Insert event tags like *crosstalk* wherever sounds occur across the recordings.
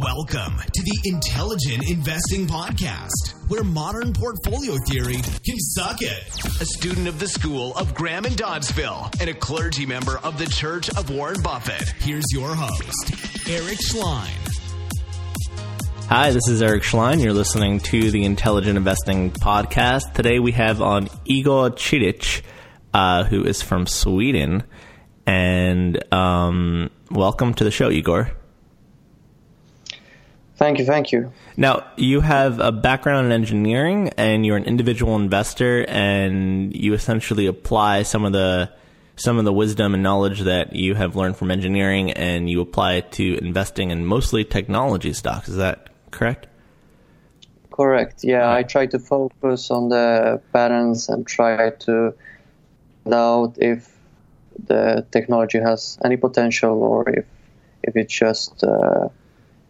Welcome to the Intelligent Investing Podcast, where modern portfolio theory can suck it. A student of the School of Graham and Doddsville and a clergy member of the Church of Warren Buffett. Here's your host, Eric Schleien. Hi, this is Eric Schleien. You're listening to the Intelligent Investing Podcast. Today we have on Igor Ciric, uh, who is from Sweden. And um, welcome to the show, Igor. Thank you, thank you. Now, you have a background in engineering and you're an individual investor and you essentially apply some of the some of the wisdom and knowledge that you have learned from engineering and you apply it to investing in mostly technology stocks. Is that correct? Correct. Yeah, I try to focus on the patterns and try to find out if the technology has any potential or if if it's just uh,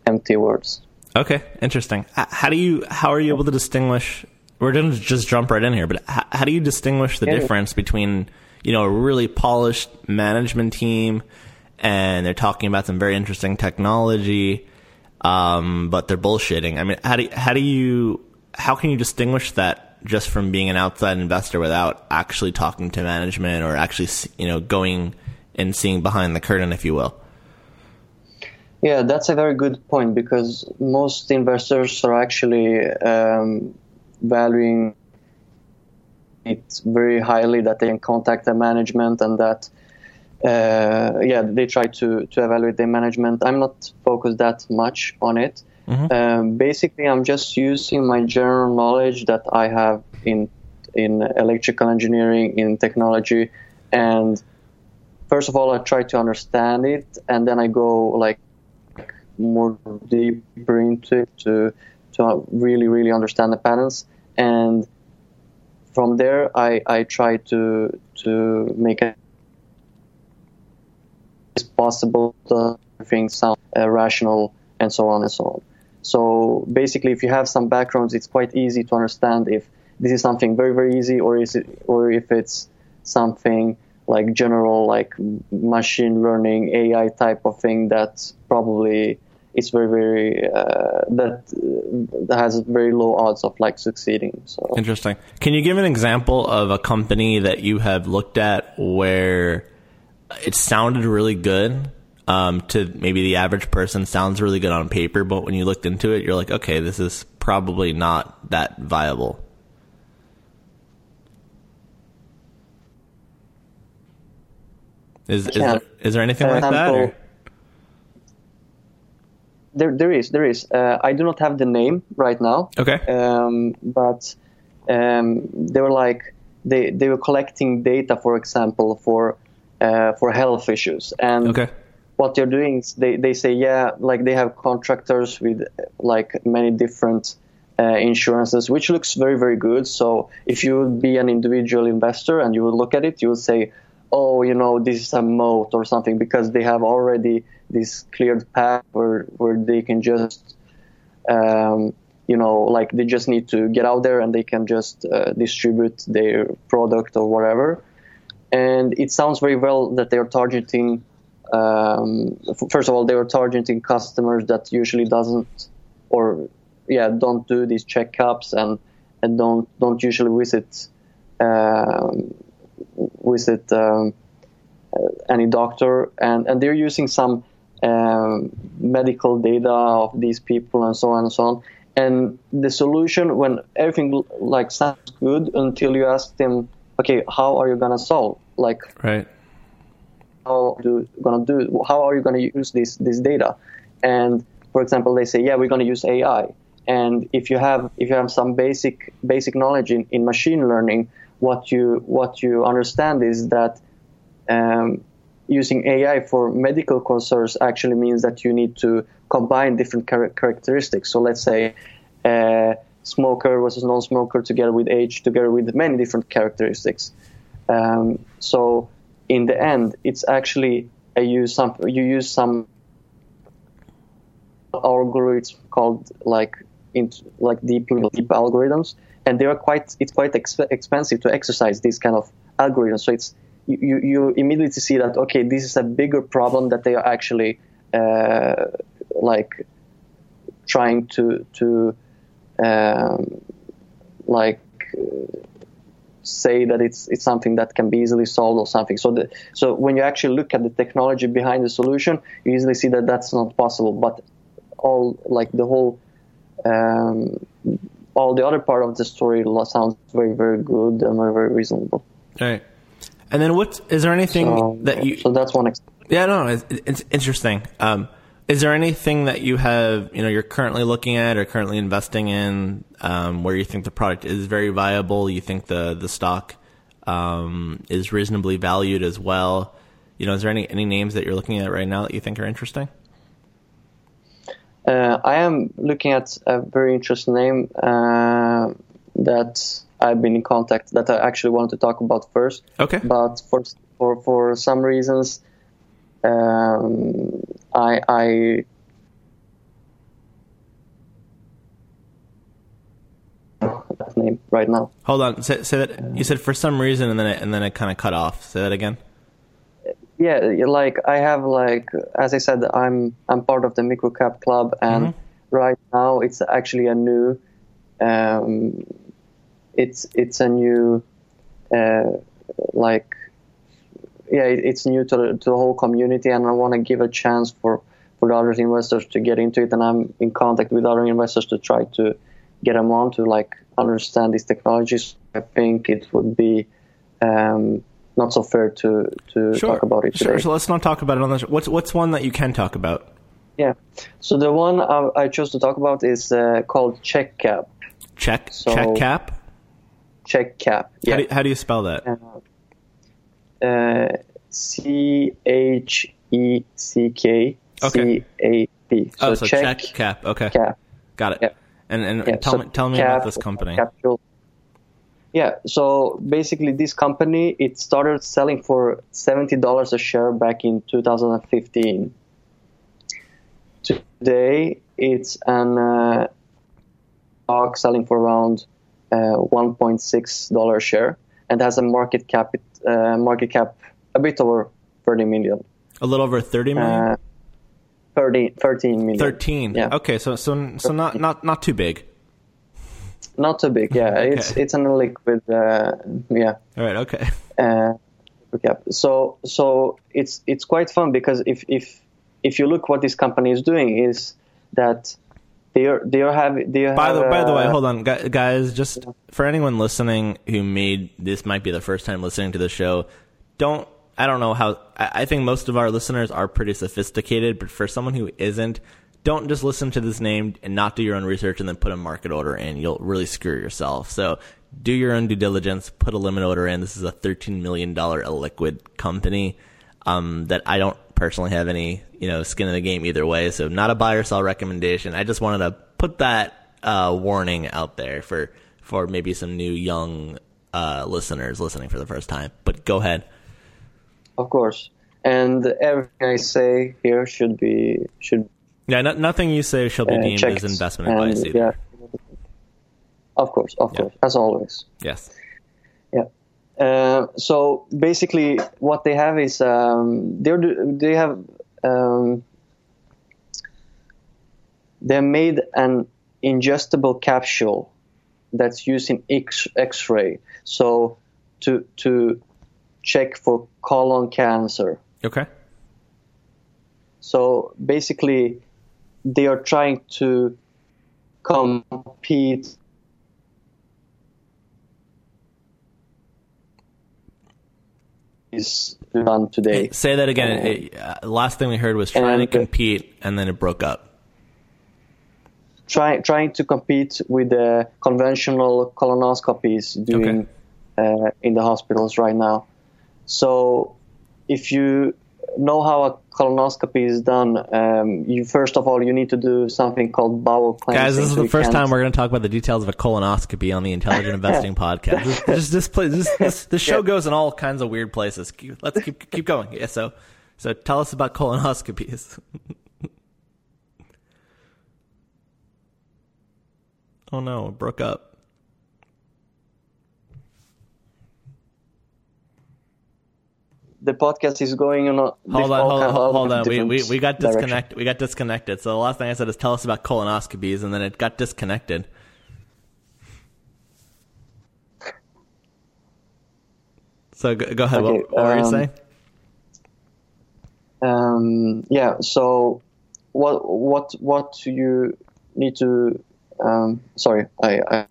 empty words. Okay, interesting. How do you how are you able to distinguish? We're going to just jump right in here, but how, how do you distinguish the yeah. difference between you know a really polished management team and they're talking about some very interesting technology, um, but they're bullshitting? I mean, how do how do you how can you distinguish that just from being an outside investor without actually talking to management or actually you know going and seeing behind the curtain, if you will? Yeah, that's a very good point because most investors are actually um, valuing it very highly that they can contact the management and that uh, yeah they try to to evaluate their management. I'm not focused that much on it. Mm-hmm. Um, basically, I'm just using my general knowledge that I have in in electrical engineering, in technology, and first of all, I try to understand it, and then I go like more deeper into it to to really really understand the patterns. And from there I, I try to to make it as possible to things sound uh, rational and so on and so on. So basically if you have some backgrounds it's quite easy to understand if this is something very very easy or is it or if it's something like general like machine learning AI type of thing that's probably it's very very uh, that that has very low odds of like succeeding. So interesting. Can you give an example of a company that you have looked at where it sounded really good? Um, to maybe the average person sounds really good on paper, but when you looked into it, you're like, okay, this is probably not that viable. Is is, there, is there anything like that? Or? There, there is, there is. Uh, I do not have the name right now. Okay. Um, but um, they were like they they were collecting data, for example, for uh, for health issues, and okay. what they're doing is they they say yeah, like they have contractors with like many different. Uh, insurances, which looks very, very good. So if you would be an individual investor and you would look at it, you would say, oh, you know, this is a moat or something because they have already this cleared path where where they can just um, you know like they just need to get out there and they can just uh, distribute their product or whatever. And it sounds very well that they're targeting um, first of all they are targeting customers that usually doesn't or yeah don't do these checkups and and don't don't usually visit um, visit um, uh, any doctor. And and they're using some um, medical data of these people and so on and so on. And the solution, when everything like sounds good, until you ask them, okay, how are you gonna solve? Like, right? How do gonna do? How are you gonna use this this data? And for example, they say, yeah, we're gonna use AI. And if you have if you have some basic basic knowledge in, in machine learning, what you what you understand is that um, using AI for medical concerns actually means that you need to combine different char- characteristics. So let's say uh, smoker versus non-smoker together with age, together with many different characteristics. Um, so in the end, it's actually a use some you use some algorithms called like like deep deep algorithms, and they are quite it's quite exp- expensive to exercise these kind of algorithms. So it's you, you immediately see that okay this is a bigger problem that they are actually uh, like trying to to um, like say that it's it's something that can be easily solved or something. So the, so when you actually look at the technology behind the solution, you easily see that that's not possible. But all like the whole um, all the other part of the story sounds very very good and very very reasonable. All right. And then what is there anything So, that you so that's one. Ex- Yeah, no, it's, it's interesting. Um, is there anything that you have, you know, you're currently looking at or currently investing in, um, where you think the product is very viable? You think the the stock um, is reasonably valued as well? You know, is there any any names that you're looking at right now that you think are interesting? Uh, I am looking at a very interesting name uh, that I've been in contact that I actually wanted to talk about first. Okay. But for for for some reasons, um, I I that name right now. Hold on. Say, say that you said for some reason, and then it, and then it kind of cut off. Say that again. yeah like i have like as i said i'm i'm part of the microcap club and right now it's actually a new um it's it's a new uh like yeah it's new to the, to the whole community and i want to give a chance for for the other investors to get into it and i'm in contact with other investors to try to get them on to like understand these technologies i think it would be um not so fair to to talk about it today. Sure. So let's not talk about it on the. What's what's one that you can talk about? Yeah. So the one I, I chose to talk about is uh, called Check Cap. Check So- check cap. Check Cap. How, Yeah. do, how do you spell that? Uh, C H E C K. C A P. oh, so check, cap. Okay, Cap. got it. Yeah. And and Yeah, tell so me tell me about this company. Capital. Yeah, so basically, this company it started selling for seventy dollars a share back in 2015. Today, it's an uh, stock selling for around uh, 1.6 dollar share, and has a market cap uh, market cap a bit over 30 million. A little over thirty million. Uh, 30, 13 million. Thirteen. Yeah. Okay, so so so not not not too big. Not too big. Yeah, *laughs* it's Okay. it's an liquid. Uh, yeah. All right. Okay. uh, recap. So so it's it's quite fun because if if if you look what this company is doing is that they are they are having they By have, the by the way, hold on, guys. Just for anyone listening who made this might be the first time listening to the show, don't. I don't know how. I I think most of our listeners are pretty sophisticated, but for someone who isn't, don't just listen to this name and not do your own research and then put a market order in. You'll really screw yourself. So do your own due diligence. Put a limit order in. This is a thirteen million dollar illiquid company um, that I don't personally have any you know skin in the game either way. So not a buy or sell recommendation. I just wanted to put that uh, warning out there for for maybe some new young uh, listeners listening for the first time. But go ahead. of course, and everything I say here should be should Yeah, no, nothing you say shall be uh, deemed checked. as investment advice either. Yeah. Of course, of Yeah. course, as always. Yes. Uh, so basically, what they have is um, they they have um, they made an ingestible capsule that's used in X X-ray. So to to check for colon cancer. Okay. So basically, they are trying to compete is done today. Say that again. It- uh, last thing we heard was trying to compete, and then it broke up. Try, trying to compete with the conventional colonoscopies doing uh, in the hospitals right now. So, if you know how a colonoscopy is done, um, you first of all you need to do something called bowel cleansing. Guys, this is So the first can't- time we're going to talk about the details of a colonoscopy on the Intelligent *laughs* Investing podcast. This, this, this, this, this show Yeah. goes in all kinds of weird places. Let's keep keep going. Yeah, so so tell us about colonoscopies. *laughs* oh no, it broke up. The podcast is going on. Hold on, hold on, hold on. We, we, we got disconnected. We got disconnected. So the last thing I said is tell us about colonoscopies, and then it got disconnected. So go, go ahead. Okay, what, what were you um, saying? Um, yeah. So what what what you need to? Um, sorry, I, I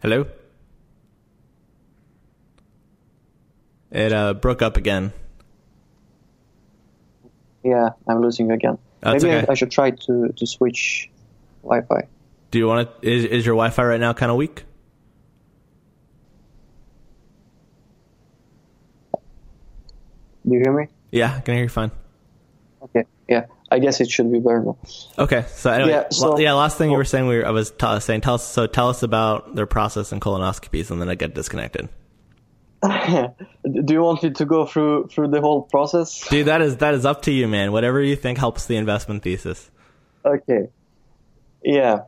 Hello. It uh, broke up again. yeah I'm losing again. Maybe okay. I, I should try to to switch Wi-Fi. Do you want to? Is, is your Wi-Fi right now kind of weak? Do you hear me? Yeah, I can hear you fine. Okay. Yeah. I guess it should be better now. Okay, so anyway, Yeah, so- yeah. Last thing you were saying, we were, I was t- saying, tell us. So tell us about their process in colonoscopies, and then I get disconnected. *laughs* Do you want me to go through through the whole process? Dude, that is that is up to you, man. Whatever you think helps the investment thesis. Okay. Yeah.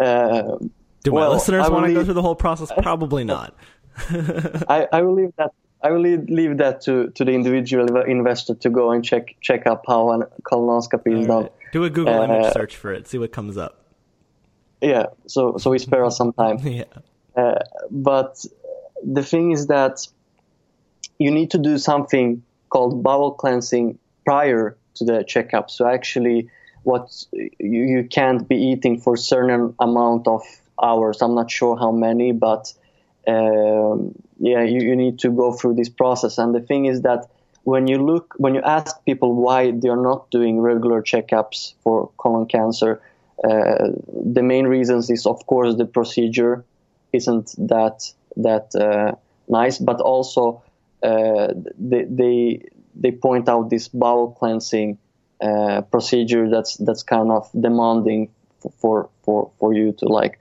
Uh, Do my Well, listeners want to go through the whole process? *laughs* Probably not. *laughs* I, I will leave that. I will leave, leave that to, to the individual investor to go and check check up how a colonoscopy is done. Alright. Do a Google Uh, image search for it. See what comes up. Yeah, so so we spare us some time. Yeah. Uh, but the thing is that you need to do something called bowel cleansing prior to the checkup. So actually, what you, you can't be eating for certain amount of hours. I'm not sure how many, but um, yeah, you, you need to go through this process. And the thing is that when you look, when you ask people why they are not doing regular checkups for colon cancer, uh, the main reasons is of course the procedure isn't that that uh, nice, but also uh, they, they they point out this bowel cleansing uh, procedure that's that's kind of demanding for for for you to like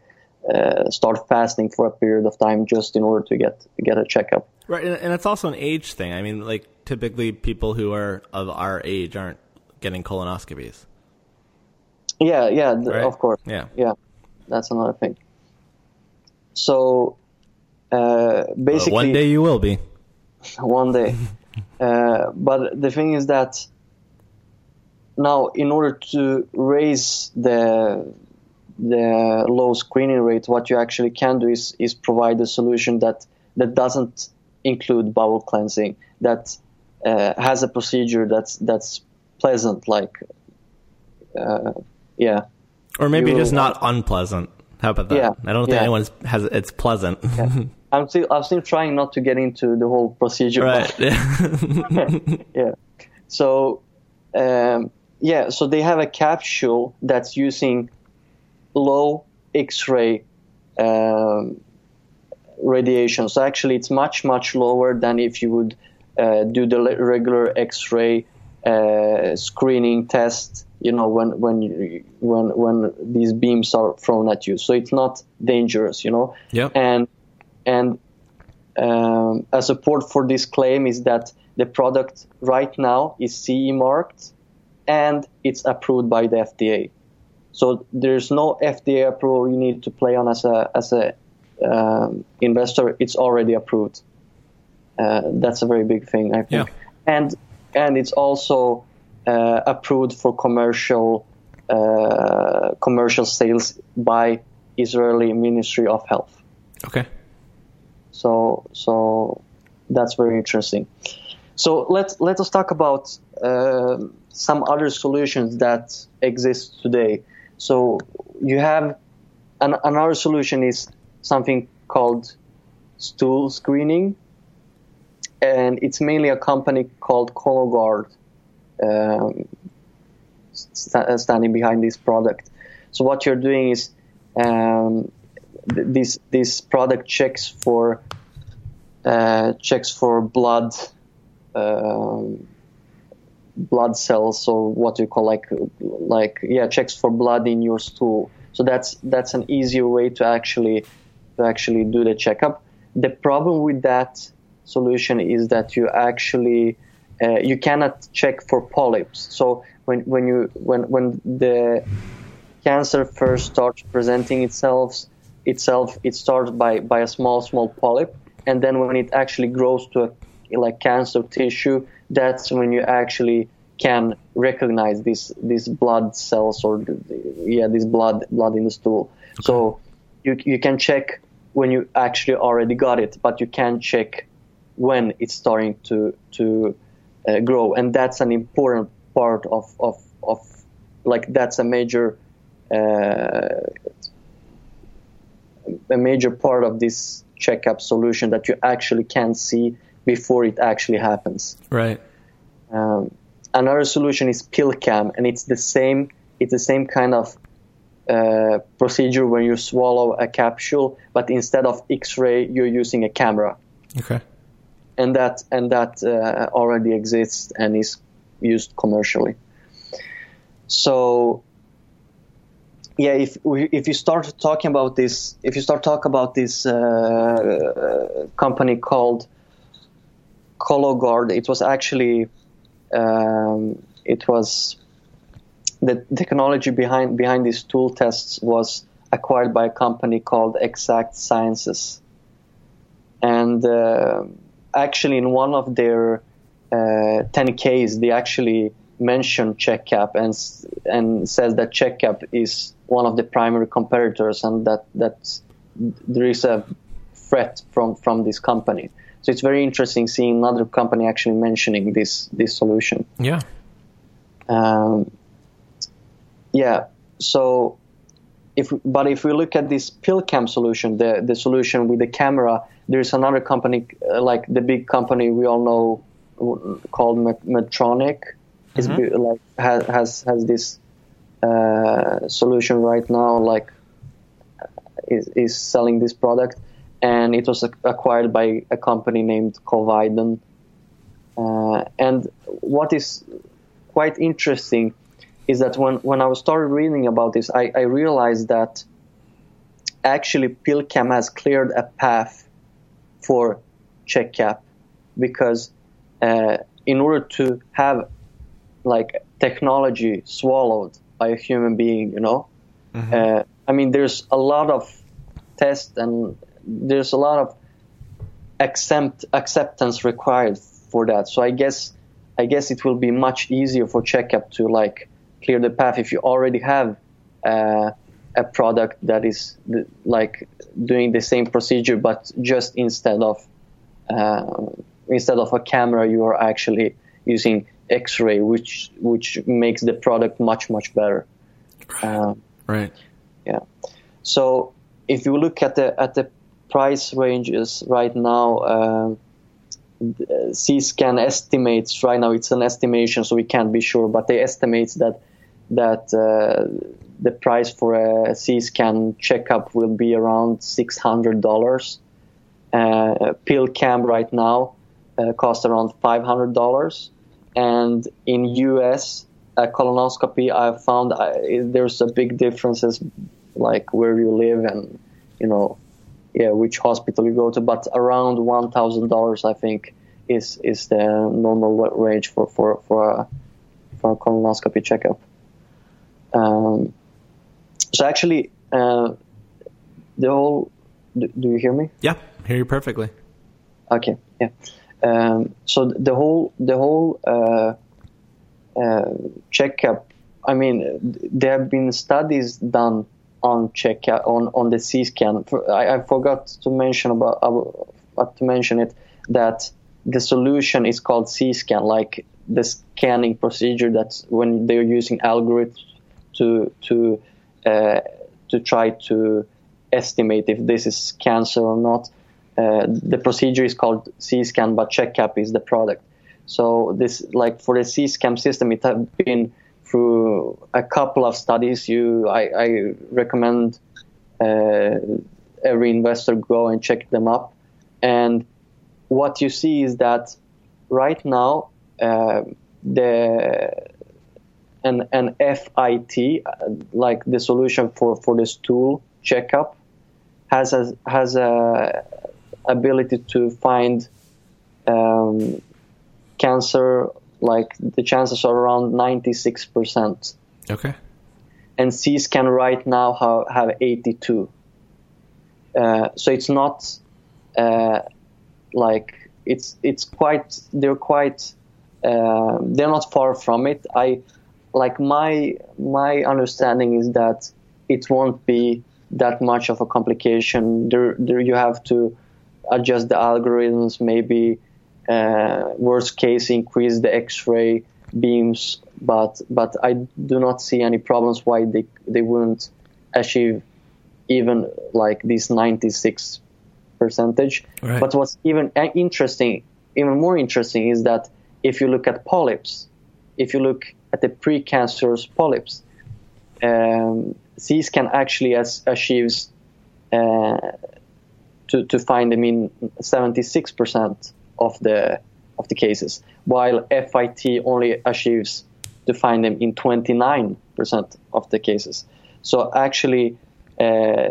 uh, start fasting for a period of time just in order to get get a checkup. Right, and, and it's also an age thing. I mean, like typically people who are of our age aren't getting colonoscopies. Yeah, yeah, Right. of course. Yeah. Yeah, that's another thing. So uh, But basically, one day you will be. *laughs* one day. *laughs* Uh, but the thing is that now, in order to raise the the low screening rate, what you actually can do is is provide a solution that that doesn't include bowel cleansing, that uh, has a procedure that's that's pleasant, like uh, yeah. Or maybe You- just not unpleasant. How about that? Yeah, I don't think yeah. anyone's has it's pleasant. *laughs* I'm still I'm still trying not to get into the whole procedure. right. *laughs* *laughs* yeah. So, um, yeah, so they have a capsule that's using low X-ray um, radiation. So actually, it's much much lower than if you would uh, do the regular X-ray uh, screening test. You know, when when you, when when these beams are thrown at you. So it's not dangerous. You know. Yep. And and um, a support for this claim is that the product right now is CE marked and it's approved by the FDA. So there's no FDA approval you need to play on as a as a um, investor. It's already approved. Uh, that's a very big thing, I think. Yeah. And and it's also uh, approved for commercial uh, commercial sales by Israeli Ministry of Health. So so that's very interesting. So let let us talk about um some other solutions that exist today. So you have an, another solution is something called stool screening, and it's mainly a company called Cologuard um, st- standing behind this product. So what you're doing is um, th- this this product checks for uh, checks for blood um, blood cells or what you call like like yeah checks for blood in your stool. So that's that's an easier way to actually to actually do the checkup. The problem with that solution is that you actually uh, you cannot check for polyps. So when when you when when the cancer first starts presenting itself itself it starts by by a small small polyp and then when it actually grows to a like cancer tissue, that's when you actually can recognize these these blood cells or yeah this blood blood in the stool. Okay. So you you can check when you actually already got it, but you can check when it's starting to to uh, grow, and that's an important part of of of like that's a major uh, a major part of this checkup solution that you actually can't see before it actually happens. Right. Um, another solution is PillCam, and it's the same. It's the same kind of uh, procedure when you swallow a capsule, but instead of X-ray, you're using a camera. Okay. And that and that uh, already exists and is used commercially. So yeah, if if you start talking about this, if you start talking about this uh, company called Cologuard, it was actually um, it was the technology behind behind these tool tests was acquired by a company called Exact Sciences, and uh, actually in one of their uh, 10Ks, they actually mentioned CheckCap and and says that CheckCap is one of the primary competitors and that that there is a threat from from this company. So it's very interesting seeing another company actually mentioning this this solution. Yeah. Um, yeah. So if but if we look at this PillCam solution, the the solution with the camera, there is another company uh, like the big company we all know called Medtronic. Is mm-hmm. like has has has this uh, solution right now, like is is selling this product, and it was acquired by a company named Covidien. Uh, and what is quite interesting is that when, when I started reading about this, I, I realized that actually PillCam has cleared a path for CheckCap because uh, in order to have like technology swallowed by a human being, you know, mm-hmm. uh, I mean, there's a lot of tests and there's a lot of accept, acceptance required for that. So I guess I guess it will be much easier for CheckCap to like clear the path if you already have uh, a product that is like doing the same procedure, but just instead of uh, instead of a camera, you are actually using X-ray, which which makes the product much much better. Uh, right. Yeah. So if you look at the at the price ranges right now. Uh, C-scan estimates right now it's an estimation, so we can't be sure, but they estimate that that uh, the price for a C-scan checkup will be around six hundred dollars. Uh, PillCam right now uh, costs around five hundred dollars, and in US a colonoscopy I've found I, there's a big differences like where you live and you know yeah, which hospital you go to, but around one thousand dollars, I think, is is the normal range for for for a, for a colonoscopy checkup. Um, so actually, uh, the whole. Do, do, you hear me? Yeah, hear you perfectly. Okay, yeah. Um, so the whole the whole uh, uh, checkup. I mean, there have been studies done on check on on the C scan. I, I forgot to mention about to mention it that the solution is called C scan, like the scanning procedure. That's when they're using algorithms to to uh, to try to estimate if this is cancer or not. Uh, the procedure is called C scan, but CheckCap is the product. So this, like for the C scan system, it has been through a couple of studies. You, I, I recommend uh, every investor go and check them up. And what you see is that right now uh, the an, an FIT, like the solution for, for the stool checkup, has a, has a ability to find um, cancer like the chances are around 96%. Okay. And C-scan right now have, have 82. Uh, so it's not uh, like it's it's quite they're quite uh, they're not far from it. I like my my understanding is that it won't be that much of a complication. There, there you have to adjust the algorithms, maybe uh, worst case increase the X-ray beams, but but I do not see any problems why they they wouldn't achieve even like this 96 percentage. Right. But what's even uh, interesting, even more interesting, is that if you look at polyps, if you look at the precancerous polyps, um, C-scan actually as, achieves uh, to, to find them in 76% of the of the cases, while FIT only achieves to find them in 29% of the cases. So actually, uh,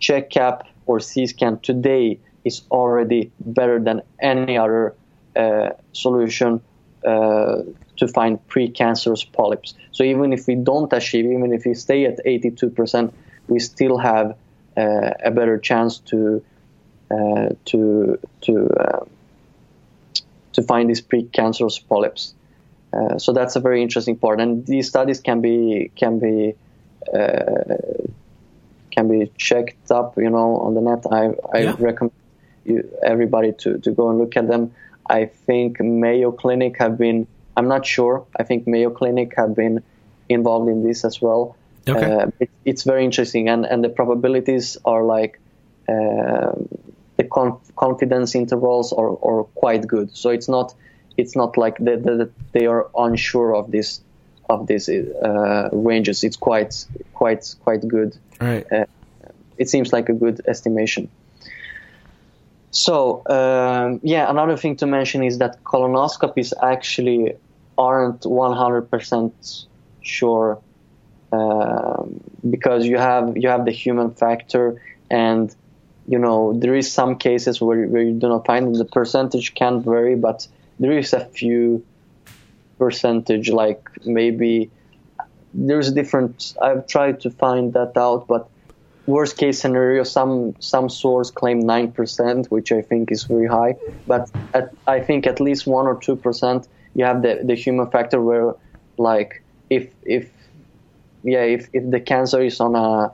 CheckCap or C-scan today is already better than any other uh, solution uh, to find precancerous polyps. So even if we don't achieve, even if we stay at 82%, we still have uh, a better chance to to to uh, to find these precancerous polyps. Uh, so that's a very interesting part, and these studies can be can be uh, can be checked up, you know, on the net. I I Yeah. recommend you, everybody to, to go and look at them. I think Mayo Clinic have been. I'm not sure. I think Mayo Clinic have been involved in this as well. Okay. Uh, it, it's very interesting, and and the probabilities are like. Uh, the conf- confidence intervals are, are quite good. So it's not it's not like the, the, they are unsure of this of these uh, ranges. It's quite quite quite good. Right. Uh, it seems like a good estimation. So um, yeah, another thing to mention is that colonoscopies actually aren't 100% sure um, because you have you have the human factor and you know there is some cases where, where you do not find it. the percentage can vary but there is a few percentage like maybe there's a different i've tried to find that out but worst case scenario some some source claim 9% which i think is very high but at, i think at least 1 or 2% you have the, the human factor where like if if yeah if, if the cancer is on a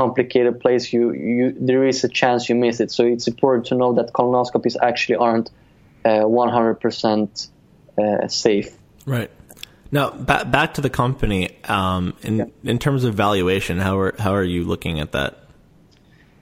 complicated place you you there is a chance you miss it so it's important to know that colonoscopies actually aren't uh, 100% uh, safe Right. Now, back back to the company. Um, in in terms of valuation, how are how are you looking at that?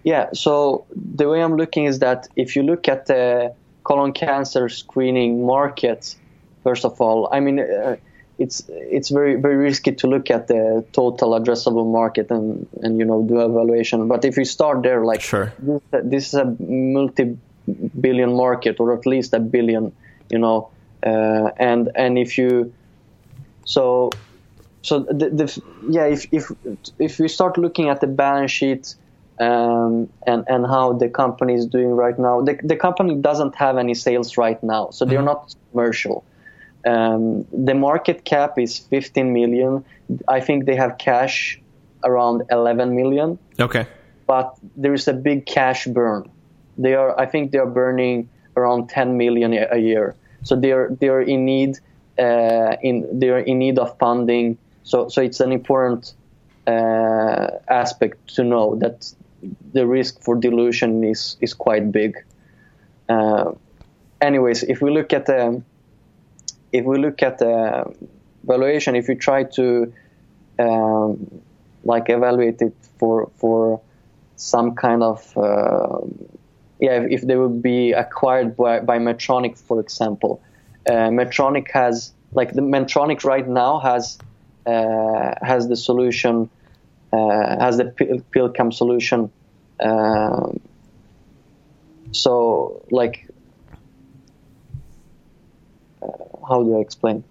Yeah, so the way I'm looking is that if you look at the colon cancer screening market, first of all, I mean, uh, it's it's very very risky to look at the total addressable market and and you know do evaluation. But if you start there, like Sure. this, this is a multi-billion market, or at least a billion, you know, uh, and and if you so so the, the yeah if if if we start looking at the balance sheet um, and and how the company is doing right now the, the company doesn't have any sales right now so they're not commercial um, the market cap is 15 million i think they have cash around 11 million Okay. but there is a big cash burn. They are, I think, they are burning around 10 million a year. So they are they are in need uh, in they are in need of funding. So so it's an important uh, aspect to know that the risk for dilution is is quite big. Uh, anyways, if we look at the if we look at the valuation, if you try to um, like evaluate it for for some kind of uh, yeah if, if they would be acquired by, by Medtronic for example uh, Medtronic has like the Medtronic right now has uh, has the solution uh, has the pill, PillCam solution um, so like uh, how do I explain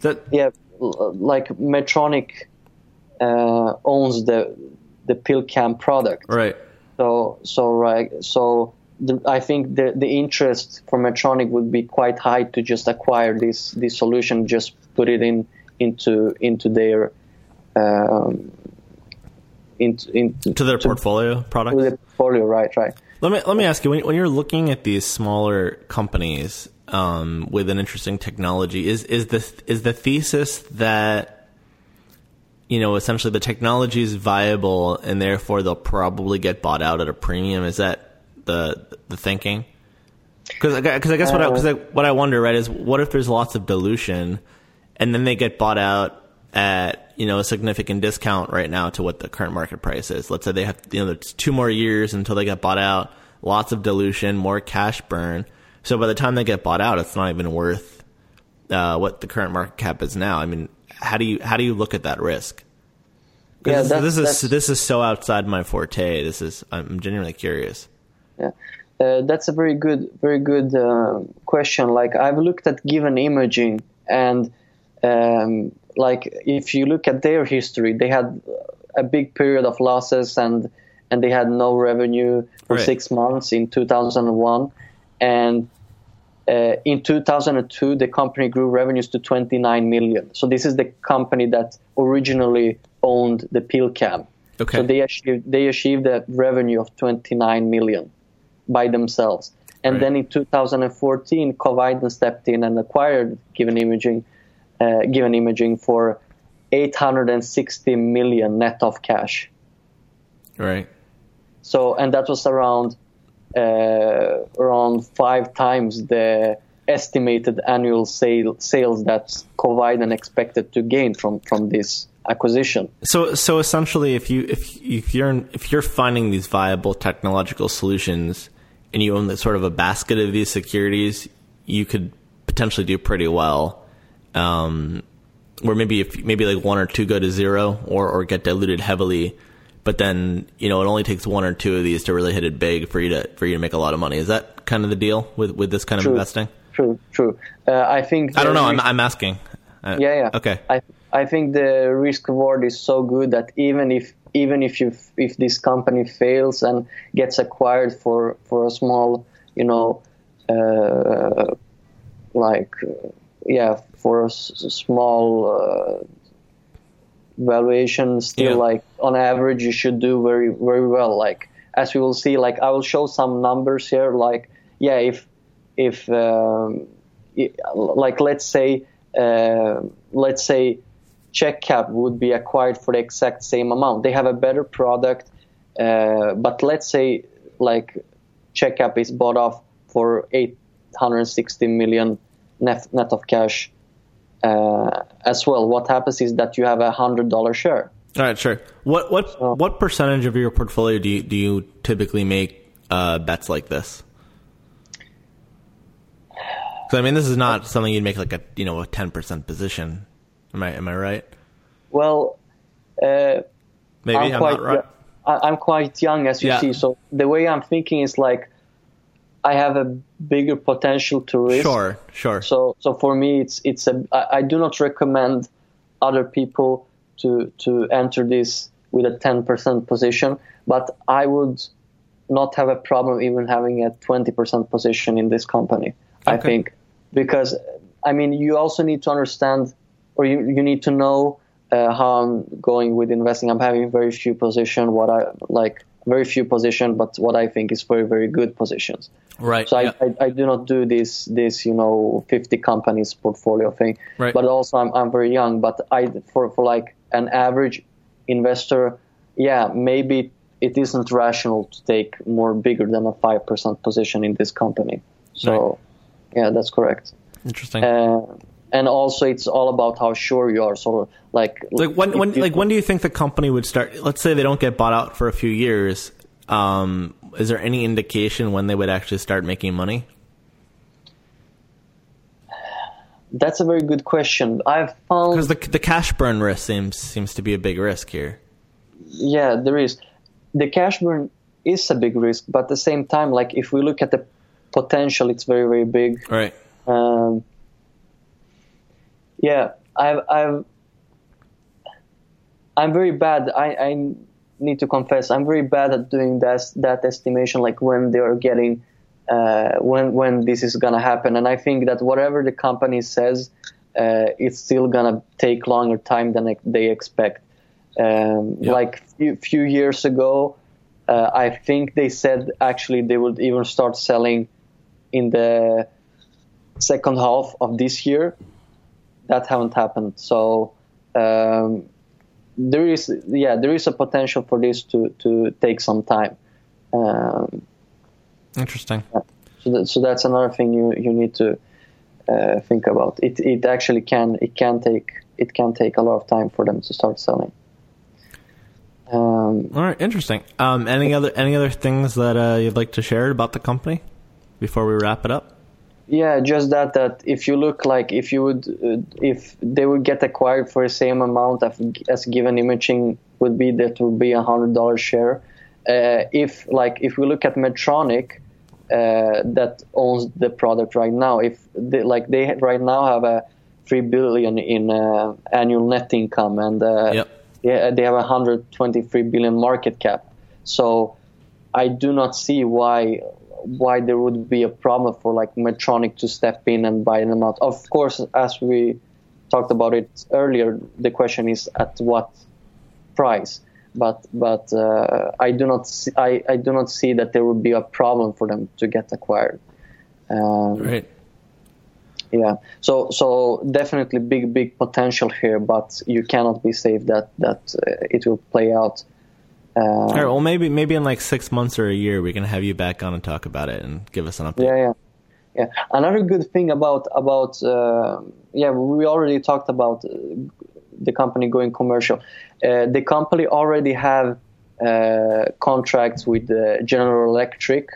That yeah, like Medtronic uh, owns the the PillCam product. right. So so right so the, I think the the interest for Medtronic would be quite high to just acquire this this solution, just put it in into into their um, into into To their portfolio product. to the portfolio, right, right. Let me let me ask you when, when you're looking at these smaller companies um, with an interesting technology, is is the is the thesis that you know essentially the technology is viable and therefore they'll probably get bought out at a premium? Is that the the thinking? Because because I guess what I, cause I, what I wonder right is what if there's lots of dilution and then they get bought out at you know a significant discount right now to what the current market price is. Let's say they have you know there's two more years until they get bought out, lots of dilution, more cash burn. So by the time they get bought out, it's not even worth uh, what the current market cap is now. I mean, how do you how do you look at that risk? Yeah, this, this is this is so outside my forte. This is I'm genuinely curious. Yeah. Uh, that's a very good, very good uh, question. Like I've looked at given imaging, and um, like if you look at their history, they had a big period of losses and and they had no revenue for right. six months in 2001, and uh, in 2002 the company grew revenues to 29 million. So this is the company that originally owned the PillCam. Okay. So they achieved they achieved a revenue of 29 million by themselves. And right. then in 2014, Covidien stepped in and acquired Given Imaging uh, given imaging for 860 million net of cash. Right. So, and that was around around five times the estimated annual sale, sales that Covidien expected to gain from from this acquisition. So, so essentially, if you if if you're if you're finding these viable technological solutions and you own sort of a basket of these securities, you could potentially do pretty well um, where maybe if maybe like one or two go to zero or or get diluted heavily, but then you know it only takes one or two of these to really hit it big for you to for you to make a lot of money. Is that kind of the deal with with this kind true, of investing? True, true. Uh, I think I don't know. I'm I'm asking. Uh, yeah, yeah. Okay. I I think the risk reward is so good that even if even if you if this company fails and gets acquired for for a small you know uh, like yeah for a s- small uh, valuation still yeah. like on average you should do very very well. Like as we will see like i will show some numbers here. Like yeah if if um, like let's say uh, let's say checkcap would be acquired for the exact same amount. They have a better product uh, but let's say like checkcap is bought off for 860 million net, net of cash uh, as well. What happens is that you have a hundred dollar share. All right, sure. What what so, what percentage of your portfolio do you do you typically make uh, bets like this? So I mean, this is not something you'd make like a you know a ten percent position. Am I am I right? Well, uh, maybe I'm, I'm quite, not right. I'm quite young, as you yeah. see. So the way I'm thinking is like I have a bigger potential to risk. Sure, sure. So, so for me, it's it's a. I, I do not recommend other people to to enter this with a 10% position, but I would not have a problem even having a 20% position in this company. Okay. I think because I mean you also need to understand or you you need to know uh, how I'm going with investing. I'm having very few position. What I like very few positions, but what I think is very very good positions. Right. So yeah. I, I, I, do not do this this you know 50 companies portfolio thing. Right. But also I'm I'm very young. But I for for like an average investor, yeah, maybe it isn't rational to take more bigger than a five percent position in this company. So, right. yeah, that's correct. Interesting. Uh, and also it's all about how sure you are. So like like when when like when do you think the company would start? Let's say they don't get bought out for a few years. Um, is there any indication when they would actually start making money? That's a very good question. I've found because the the cash burn risk seems seems to be a big risk here. Yeah, there is. The cash burn is a big risk, but at the same time, like if we look at the potential, it's very very big. Right. Um, yeah, I've, I've, I'm very bad. I, I need to confess, I'm very bad at doing that that estimation, like when they are getting, uh, when when this is gonna happen. And I think that whatever the company says, uh, it's still gonna take longer time than they expect. Um, Like few, few years ago, Uh, I think they said actually they would even start selling in the second half of this year. That haven't happened. So um, there is, yeah, there is a potential for this to to take some time. Um, Interesting. so, that, so that's another thing you you need to uh, think about. It it actually can it can take it can take a lot of time for them to start selling. Um, All right, interesting. Um, any other any other things that uh, you'd like to share about the company before we wrap it up? Yeah, just that that if you look like if you would uh, if they would get acquired for the same amount of, as Given Imaging would be that would be a hundred dollar share. Uh, if like if we look at Medtronic, uh, that owns the product right now. If they, like they right now have a three billion in uh, annual net income, and uh, Yep. yeah, they have a 123 billion market cap. So I do not see why why there would be a problem for like Medtronic to step in and buy them out. Of course, as we talked about it earlier, the question is at what price. But but uh, I do not see, I, I do not see that there would be a problem for them to get acquired. Um, Right. yeah. So so definitely big big potential here, but you cannot be safe that that uh, it will play out. Uh, All right. Well, maybe maybe in like six months or a year, we can have you back on and talk about it and give us an update. yeah, yeah, yeah. Another good thing about about uh, yeah, we already talked about uh, the company going commercial. Uh, the company already have uh, contracts with uh, General Electric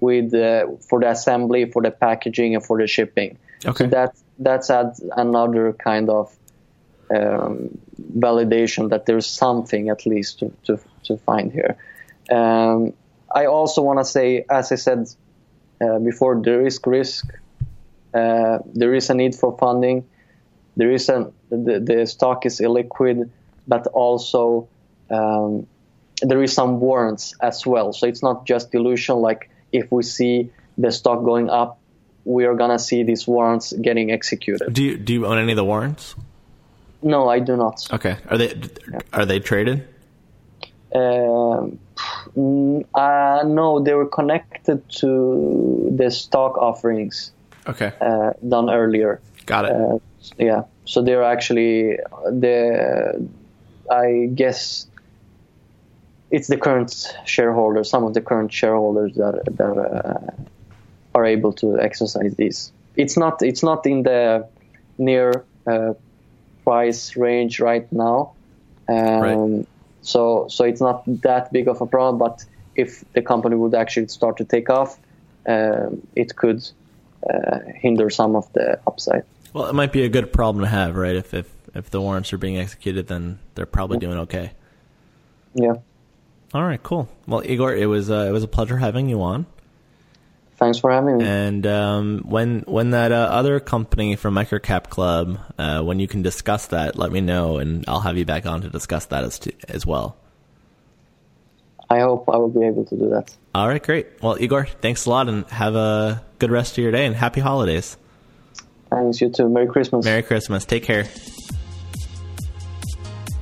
with uh, for the assembly, for the packaging, and for the shipping. Okay. So that that's adds another kind of um, validation that there's something at least to to, to find here. Um, I also want to say, as I said uh, before, there is risk. Uh, there is a need for funding. There is a the, the stock is illiquid, but also um, there is some warrants as well. So it's not just dilution. Like if we see the stock going up, we are gonna see these warrants getting executed. Do you do you own any of the warrants? No, I do not. Okay. Are they are they traded? Mm, uh, no, they were connected to the stock offerings Okay. uh, done earlier. Got it. Uh, yeah, so they're actually the. I guess it's the current shareholders, some of the current shareholders that that uh, are able to exercise these. It's not. It's not in the near uh, price range right now. Um, Right. So so it's not that big of a problem. But if the company would actually start to take off, um, it could uh, hinder some of the upside. well, it might be a good problem to have, right? If if if the warrants are being executed, then they're probably doing okay. Yeah. All right. Cool. Well, Igor, it was uh, it was a pleasure having you on. Thanks for having me. And um, when when that uh, other company from Microcap Club, uh, when you can discuss that, let me know, and I'll have you back on to discuss that as to, as well. I hope I will be able to do that. All right, great. Well, Igor, thanks a lot, and have a good rest of your day, and happy holidays. Thanks, you too. Merry Christmas. Merry Christmas. Take care.